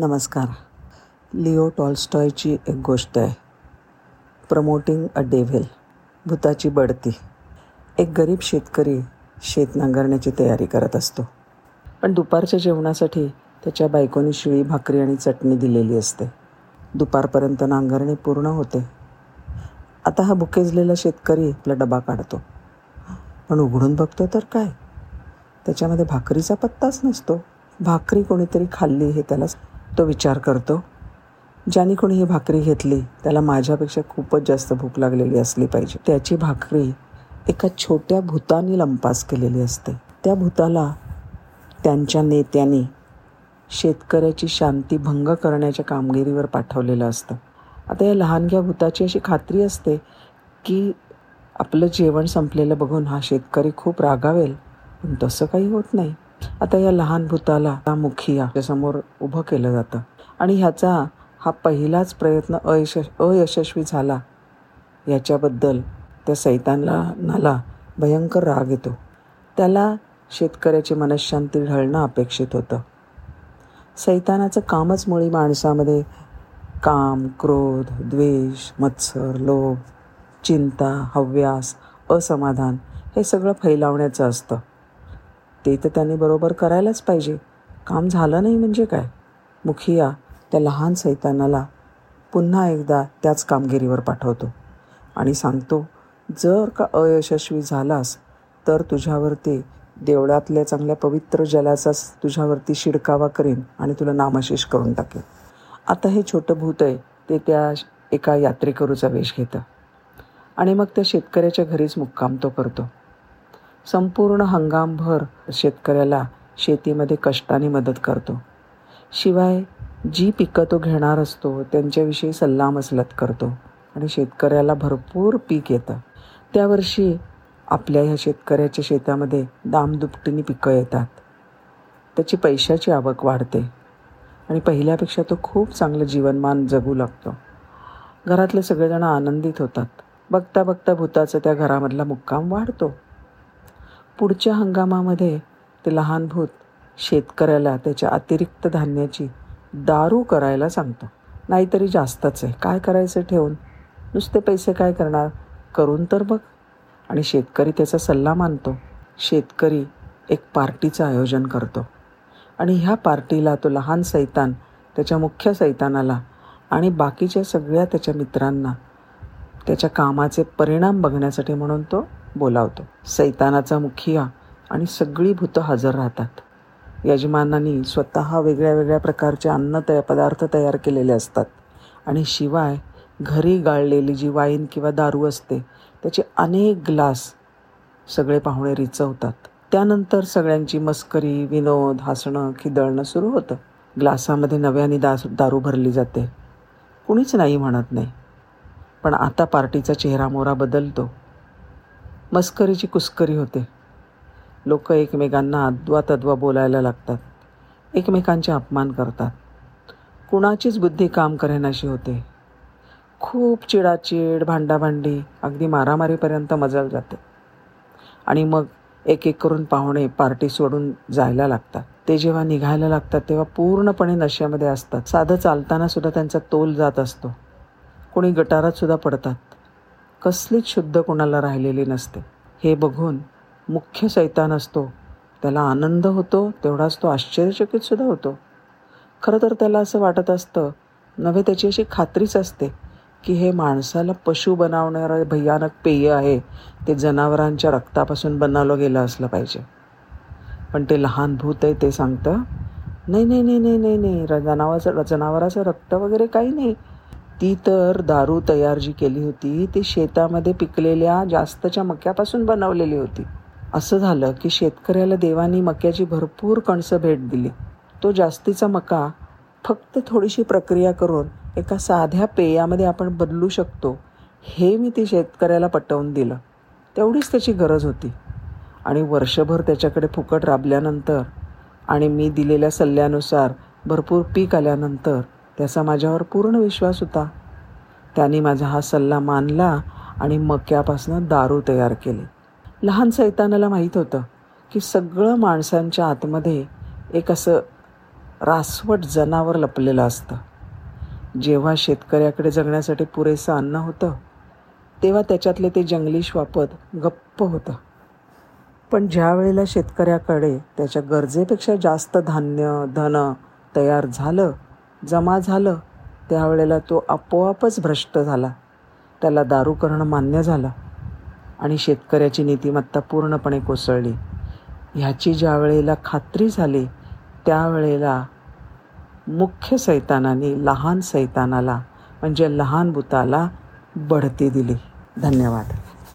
नमस्कार. लिओ टॉलस्टॉयची एक गोष्ट आहे. प्रमोटिंग अ डेव्हिल भूताची बढती. एक गरीब शेतकरी शेत नांगरण्याची तयारी करत असतो. पण दुपारच्या जेवणासाठी त्याच्या बायकोनी शिळी भाकरी आणि चटणी दिलेली असते. दुपारपर्यंत नांगरणी पूर्ण होते. आता हा बुकेजलेला शेतकरी आपला डबा काढतो. पण उघडून बघतो तर काय? त्याच्यामध्ये भाकरीचा पत्ताच नसतो. भाकरी कोणीतरी खाल्ली हे त्याला तो विचार करतो ज्याने कोणी ही भाकरी घेतली त्याला माझ्यापेक्षा खूपच जास्त भूक लागलेली असली पाहिजे. त्याची भाकरी एका छोट्या भूतानी लंपास केलेली असते. त्या भूताला त्यांच्या नेत्याने शेतकऱ्याची शांती भंग करण्याच्या कामगिरीवर पाठवलेलं असतं. आता या लहानग्या भूताची अशी खात्री असते की आपलं जेवण संपलेलं बघून हा शेतकरी खूप रागावेल पण तसं काही होत नाही. आता या लहान भूताला मुखिया समोर उभं केलं जातं. आणि ह्याचा हा पहिलाच प्रयत्न अयश अयशस्वी झाला. याच्याबद्दल त्या सैतानला नाला भयंकर राग येतो. त्याला शेतकऱ्याची मनशांती ढळणं अपेक्षित होतं. सैतानाचं कामच मुळी माणसामध्ये काम क्रोध द्वेष मत्सर लोभ चिंता हव्यास असमाधान हे सगळं फैलावण्याचं असतं. ते तर त्याने बरोबर करायलाच पाहिजे. काम झालं नाही म्हणजे काय? मुखिया त्या लहान सैतानाला पुन्हा एकदा त्याच कामगिरीवर पाठवतो आणि सांगतो जर का अयशस्वी झालास तर तुझ्यावरती देवळातल्या चांगल्या पवित्र जलाचाच तुझ्यावरती शिडकावा करीन आणि तुला नामाशेष करून टाकेन. आता हे छोटं भूत आहे ते त्या एका यात्रेकरूचा वेश घेतं. आणि मग त्या शेतकऱ्याच्या घरीच मुक्काम तो करतो. संपूर्ण हंगामभर शेतकऱ्याला शेतीमध्ये कष्टाने मदत करतो. शिवाय जी पिकं तो घेणार असतो त्यांच्याविषयी सल्लामसलत करतो आणि शेतकऱ्याला भरपूर पीक येतं. त्यावर्षी आपल्या ह्या शेतकऱ्याच्या शेतामध्ये दामदुपटीने पिकं येतात. त्याची पैशाची आवक वाढते आणि पहिल्यापेक्षा तो खूप चांगलं जीवनमान जगू लागतो. घरातले सगळेजण आनंदित होतात. बघता बघता भूताचा त्या घरामधला मुक्काम वाढतो. पुढच्या हंगामामध्ये ते लहान भूत शेतकऱ्याला त्याच्या अतिरिक्त धान्याची दारू करायला सांगतो. नाहीतरी जास्तच आहे. काय करायचं ठेवून? नुसते पैसे काय करणार? करून तर बघ. आणि शेतकरी त्याचा सल्ला मानतो. शेतकरी एक पार्टीचं आयोजन करतो. आणि ह्या पार्टीला तो लहान सैतान त्याच्या मुख्य सैतानाला आणि बाकीच्या सगळ्या त्याच्या मित्रांना त्याच्या कामाचे परिणाम बघण्यासाठी म्हणून तो बोलावतो. सैतानाचा मुखिया आणि सगळी भूतं हजर राहतात. यजमानांनी स्वतः वेगळ्या वेगळ्या प्रकारचे अन्न तया पदार्थ तयार केलेले असतात. आणि शिवाय घरी गाळलेली जी वाईन किंवा दारू असते त्याचे अनेक ग्लास सगळे पाहुणे रिचवतात. त्यानंतर सगळ्यांची मस्करी विनोद हसणं खिदळणं सुरू होतं. ग्लासामध्ये नव्याने दास दारू भरली जाते. कुणीच नाही म्हणत नाही. पण आता पार्टीचा चेहरा मोहरा बदलतो. मस्करीची कुस्करी होते. लोक एकमेकांना अद्वा तद्वा बोलायला लागतात. एकमेकांचे अपमान करतात. कुणाचीच बुद्धी काम करेनाशी होते. खूप चिडाचिड भांडाभांडी अगदी मारामारीपर्यंत मजल जाते. आणि मग एक एक करून पाहुणे पार्टी सोडून जायला लागतात. ते जेव्हा निघायला लागतात तेव्हा पूर्णपणे नशेमध्ये असतात. साधं चालताना सुद्धा त्यांचा तोल जात असतो. कोणी गटारात सुद्धा पडतात. कसलीच शुद्ध कोणाला राहिलेली नसते. हे बघून मुख्य सैतान असतो. त्याला आनंद होतो तेवढाच तो आश्चर्यचकितसुद्धा होतो. खरं तर त्याला असं वाटत असतं नव्हे त्याची अशी खात्रीच असते की हे माणसाला पशु बनवणारं भयानक पेय आहे ते जनावरांच्या रक्तापासून बनवलं गेलं असलं पाहिजे. पण ते लहान भूत आहे ते सांगतं नाही नाही नाही नाही नाही नाही जनावराचं जनावराचं रक्त वगैरे काही नाही. ती तर दारू तयार जी केली होती ती शेतामध्ये पिकलेल्या जास्तच्या मक्यापासून बनवलेली होती. असं झालं की शेतकऱ्याला देवानी मक्याची भरपूर कणसं भेट दिली. तो जास्तीचा मका फक्त थोडीशी प्रक्रिया करून एका साध्या पेयामध्ये आपण बदलू शकतो हे मी ती शेतकऱ्याला पटवून दिलं. तेवढीच त्याची गरज होती. आणि वर्षभर त्याच्याकडे फुकट राबल्यानंतर आणि मी दिलेल्या सल्ल्यानुसार भरपूर पीक आल्यानंतर त्याचा माझ्यावर पूर्ण विश्वास होता. त्याने माझा हा सल्ला मानला आणि मक्यापासून दारू तयार केले. लहान सैतानाला माहीत होतं की सगळं माणसांच्या आतमध्ये एक असं रासवट जनावर लपलेलं असतं. जेव्हा शेतकऱ्याकडे जगण्यासाठी पुरेसं अन्न होतं तेव्हा त्याच्यातले ते जंगली श्वापद गप्प होतं. पण ज्या वेळेला शेतकऱ्याकडे त्याच्या गरजेपेक्षा जास्त धान्य धन तयार झालं जमा झालं त्यावेळेला तो आपोआपच भ्रष्ट झाला. त्याला दारू करणं मान्य झालं आणि शेतकऱ्याची नीतिमत्ता पूर्णपणे कोसळली. ह्याची ज्या वेळेला खात्री झाली त्यावेळेला मुख्य सैतानाने लहान सैतानाला म्हणजे लहान भूताला बढती दिली. धन्यवाद.